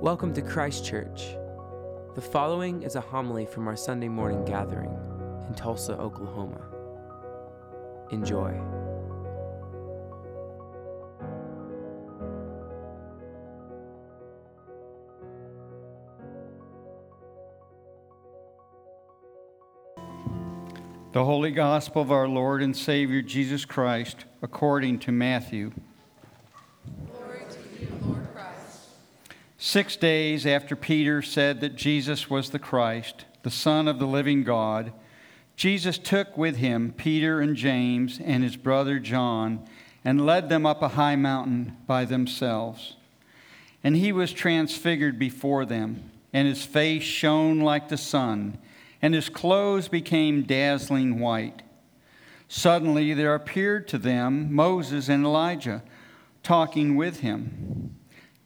Welcome to Christ Church. The following is a homily from our Sunday morning gathering in Tulsa, Oklahoma. Enjoy. The Holy Gospel of our Lord and Savior Jesus Christ, according to Matthew. Glory to you, Lord Christ. Six days after Peter said that Jesus was the Christ, the Son of the living God, Jesus took with him Peter and James and his brother John and led them up a high mountain by themselves. And he was transfigured before them, and his face shone like the sun, and his clothes became dazzling white. Suddenly there appeared to them Moses and Elijah talking with him.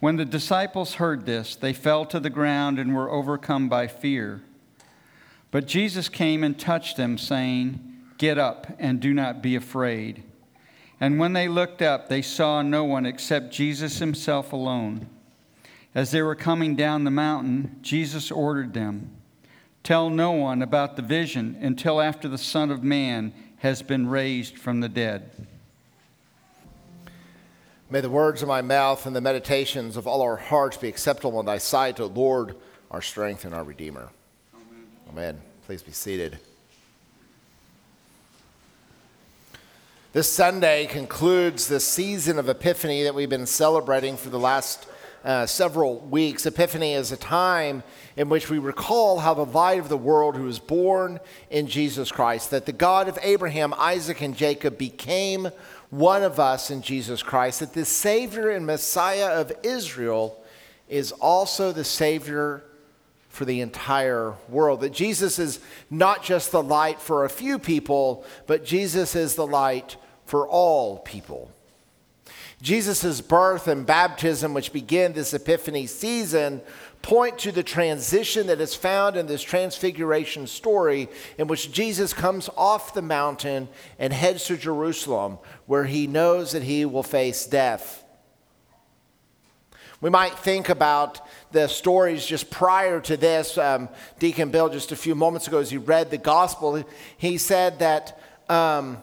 When the disciples heard this, they fell to the ground and were overcome by fear. But Jesus came and touched them, saying, Get up and do not be afraid. And when they looked up, they saw no one except Jesus himself alone. As they were coming down the mountain, Jesus ordered them, Tell no one about the vision until after the Son of Man has been raised from the dead. May the words of my mouth and the meditations of all our hearts be acceptable in thy sight, O Lord, our strength and our Redeemer. Amen. Amen. Please be seated. This Sunday concludes the season of Epiphany that we've been celebrating for the last uh, several weeks. Epiphany is a time in which we recall how the light of the world who was born in Jesus Christ, that the God of Abraham, Isaac, and Jacob became one of us in Jesus Christ, that the Savior and Messiah of Israel is also the Savior for the entire world. That Jesus is not just the light for a few people, but Jesus is the light for all people. Jesus' birth and baptism, which begin this Epiphany season, point to the transition that is found in this transfiguration story in which Jesus comes off the mountain and heads to Jerusalem, where he knows that he will face death. We might think about the stories just prior to this. Um, Deacon Bill, just a few moments ago, as he read the gospel, he said that. Um,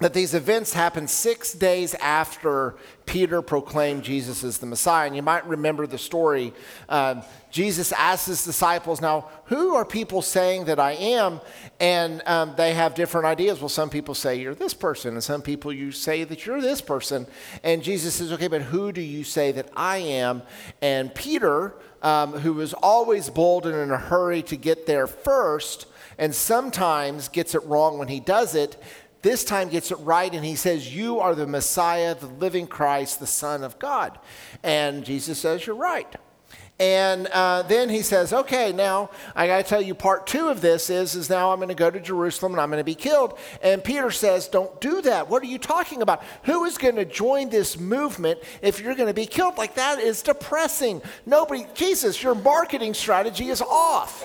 that these events happened six days after Peter proclaimed Jesus as the Messiah. And you might remember the story. Um, Jesus asked his disciples, Now, who are people saying that I am? And um, they have different ideas. Well, some people say you're this person, and some people you say that you're this person. And Jesus says, Okay, but who do you say that I am? And Peter, um, who was always bold and in a hurry to get there first, and sometimes gets it wrong when he does it, this time gets it right and he says, You are the Messiah, the living Christ, the Son of God. And Jesus says, You're right. And uh, then he says, okay, now I got to tell you part two of this is, is now I'm going to go to Jerusalem and I'm going to be killed. And Peter says, don't do that. What are you talking about? Who is going to join this movement if you're going to be killed? Like that is depressing. Nobody, Jesus, your marketing strategy is off.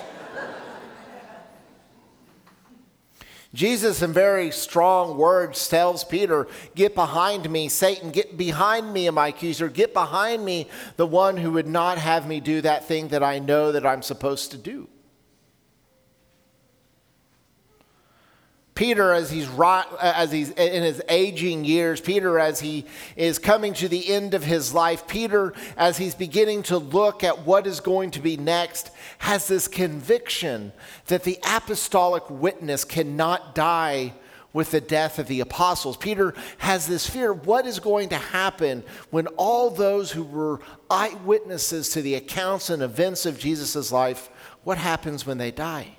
Jesus, in very strong words, tells Peter, Get behind me, Satan, get behind me, my accuser, get behind me, the one who would not have me do that thing that I know that I'm supposed to do. Peter, as he's, as he's in his aging years, Peter, as he is coming to the end of his life, Peter, as he's beginning to look at what is going to be next, has this conviction that the apostolic witness cannot die with the death of the apostles. Peter has this fear what is going to happen when all those who were eyewitnesses to the accounts and events of Jesus' life, what happens when they die?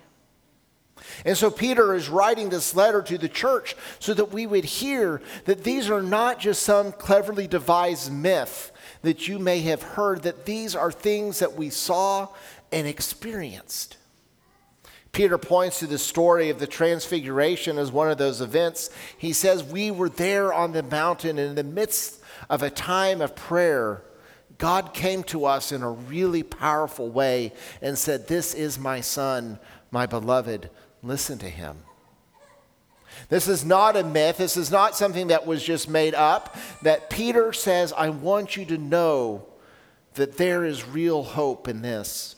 And so Peter is writing this letter to the church so that we would hear that these are not just some cleverly devised myth that you may have heard, that these are things that we saw and experienced. Peter points to the story of the Transfiguration as one of those events. He says, We were there on the mountain and in the midst of a time of prayer. God came to us in a really powerful way and said, This is my son, my beloved. Listen to him. This is not a myth. This is not something that was just made up. That Peter says, I want you to know that there is real hope in this.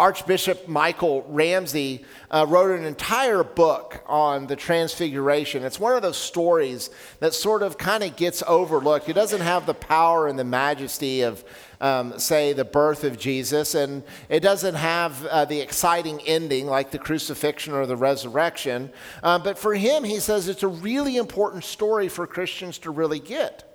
Archbishop Michael Ramsey uh, wrote an entire book on the Transfiguration. It's one of those stories that sort of kind of gets overlooked. It doesn't have the power and the majesty of, um, say, the birth of Jesus, and it doesn't have uh, the exciting ending like the crucifixion or the resurrection. Uh, but for him, he says it's a really important story for Christians to really get.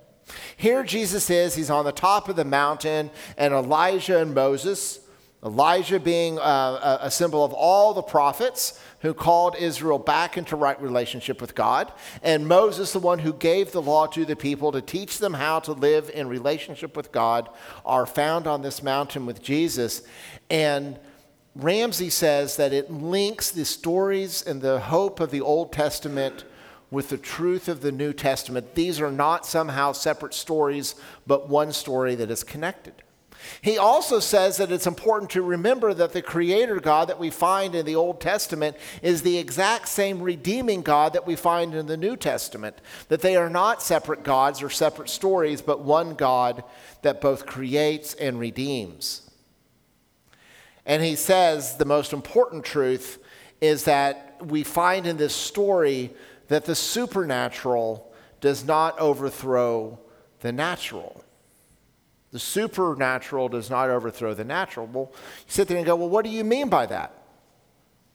Here, Jesus is, he's on the top of the mountain, and Elijah and Moses Elijah being uh, a, symbol of all the prophets who called Israel back into right relationship with God, and Moses, the one who gave the law to the people to teach them how to live in relationship with God, are found on this mountain with Jesus. And Ramsey says that it links the stories and the hope of the Old Testament with the truth of the New Testament. These are not somehow separate stories, but one story that is connected. He also says that it's important to remember that the Creator God that we find in the Old Testament is the exact same redeeming God that we find in the New Testament. That they are not separate gods or separate stories, but one God that both creates and redeems. And he says the most important truth is that we find in this story that the supernatural does not overthrow the natural. The supernatural does not overthrow the natural. Well, you sit there and go, well, what do you mean by that?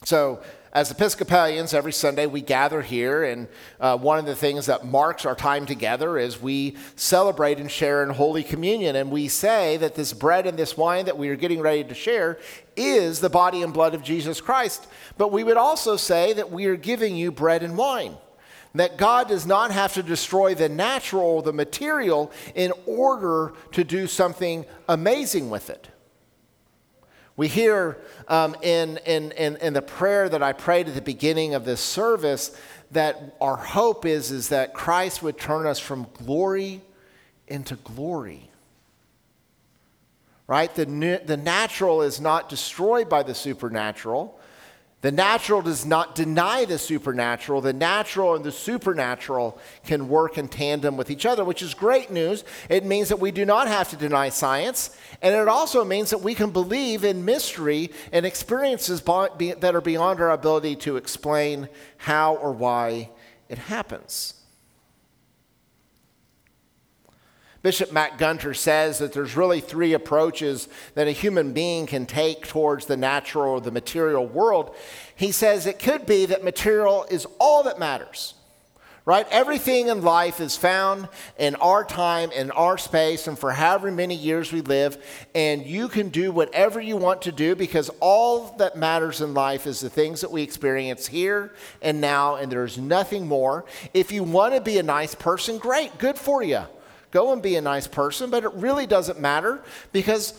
So, as Episcopalians, every Sunday we gather here, and uh, one of the things that marks our time together is we celebrate and share in Holy Communion. And we say that this bread and this wine that we are getting ready to share is the body and blood of Jesus Christ. But we would also say that we are giving you bread and wine that God does not have to destroy the natural, the material, in order to do something amazing with it. We hear um, in, in, in, in the prayer that I prayed at the beginning of this service that our hope is, is that Christ would turn us from glory into glory. Right? The, the natural is not destroyed by the supernatural the natural does not deny the supernatural. The natural and the supernatural can work in tandem with each other, which is great news. It means that we do not have to deny science. And it also means that we can believe in mystery and experiences that are beyond our ability to explain how or why it happens. Bishop Matt Gunter says that there's really three approaches that a human being can take towards the natural or the material world. He says it could be that material is all that matters, right? Everything in life is found in our time, in our space, and for however many years we live, and you can do whatever you want to do because all that matters in life is the things that we experience here and now, and there's nothing more. If you want to be a nice person, great, good for you Go and be a nice person, but it really doesn't matter because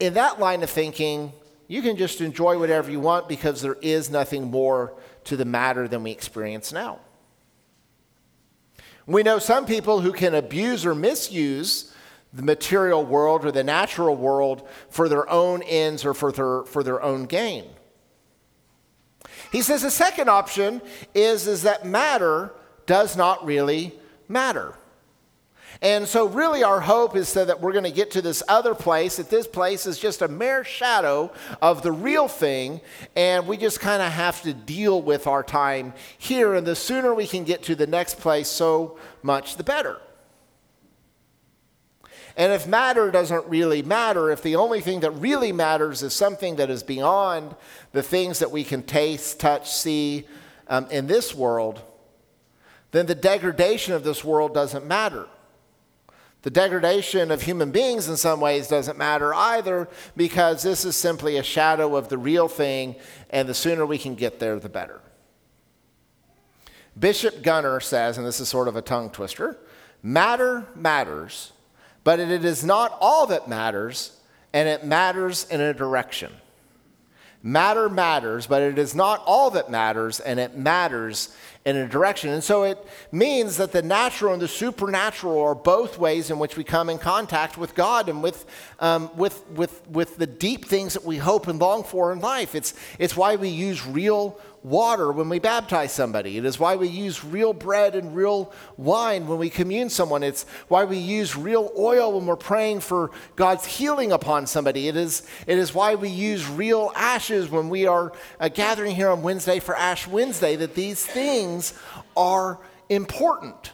in that line of thinking, you can just enjoy whatever you want because there is nothing more to the matter than we experience now. We know some people who can abuse or misuse the material world or the natural world for their own ends or for their, for their own gain. He says the second option is, is that matter does not really matter. And so, really, our hope is so that we're going to get to this other place, that this place is just a mere shadow of the real thing, and we just kind of have to deal with our time here. And the sooner we can get to the next place, so much the better. And if matter doesn't really matter, if the only thing that really matters is something that is beyond the things that we can taste, touch, see um, in this world, then the degradation of this world doesn't matter. The degradation of human beings in some ways doesn't matter either because this is simply a shadow of the real thing, and the sooner we can get there, the better. Bishop Gunter says, and this is sort of a tongue twister matter matters, but it is not all that matters, and it matters in a direction. Matter matters, but it is not all that matters, and it matters in a direction. And so it means that the natural and the supernatural are both ways in which we come in contact with God and with, um, with, with, with the deep things that we hope and long for in life. It's, it's why we use real water when we baptize somebody. It is why we use real bread and real wine when we commune someone. It's why we use real oil when we're praying for God's healing upon somebody. It is, it is why we use real ashes when we are uh, gathering here on Wednesday for Ash Wednesday, that these things are important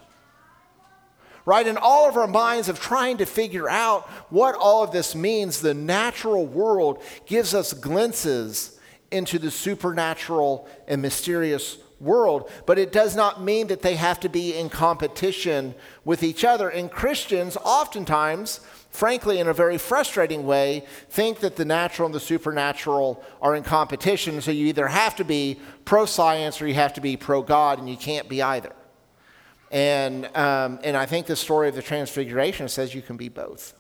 right? In all of our minds of trying to figure out what all of this means, the natural world gives us glimpses into the supernatural and mysterious world, but it does not mean that they have to be in competition with each other. And Christians, oftentimes, frankly, in a very frustrating way, think that the natural and the supernatural are in competition. So you either have to be pro science or you have to be pro God, and you can't be either. And, um, and I think the story of the Transfiguration says you can be both.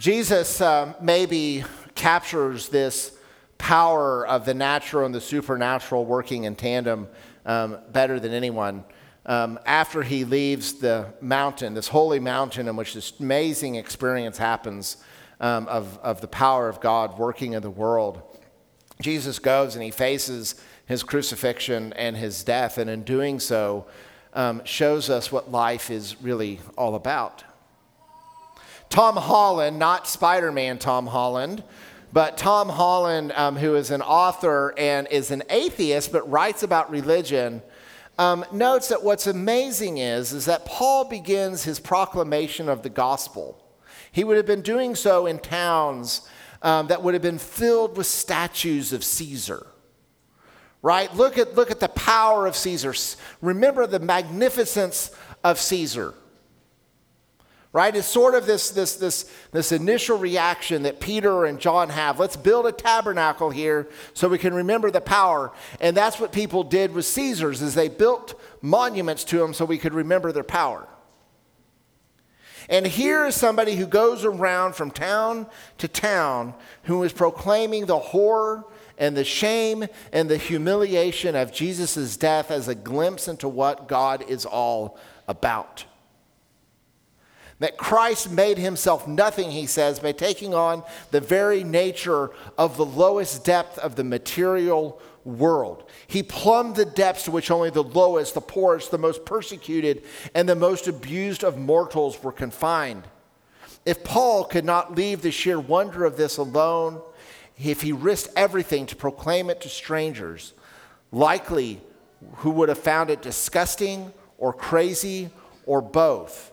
Jesus uh, maybe captures this power of the natural and the supernatural working in tandem um, better than anyone. Um, after he leaves the mountain, this holy mountain in which this amazing experience happens um, of, of the power of God working in the world, Jesus goes and he faces his crucifixion and his death, and in doing so, um, shows us what life is really all about. Tom Holland, not Spider Man Tom Holland, but Tom Holland, um, who is an author and is an atheist but writes about religion, um, notes that what's amazing is, is that Paul begins his proclamation of the gospel. He would have been doing so in towns um, that would have been filled with statues of Caesar. Right? Look at, look at the power of Caesar. Remember the magnificence of Caesar right? It's sort of this, this, this, this initial reaction that Peter and John have. Let's build a tabernacle here so we can remember the power. And that's what people did with Caesars is they built monuments to them so we could remember their power. And here is somebody who goes around from town to town who is proclaiming the horror and the shame and the humiliation of Jesus' death as a glimpse into what God is all about. That Christ made himself nothing, he says, by taking on the very nature of the lowest depth of the material world. He plumbed the depths to which only the lowest, the poorest, the most persecuted, and the most abused of mortals were confined. If Paul could not leave the sheer wonder of this alone, if he risked everything to proclaim it to strangers, likely who would have found it disgusting or crazy or both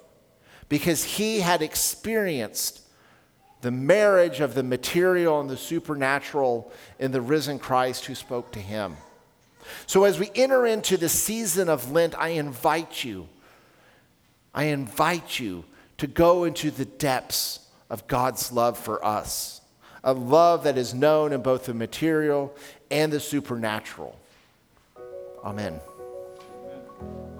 because he had experienced the marriage of the material and the supernatural in the risen Christ who spoke to him. So, as we enter into the season of Lent, I invite you, I invite you to go into the depths of God's love for us, a love that is known in both the material and the supernatural. Amen. Amen.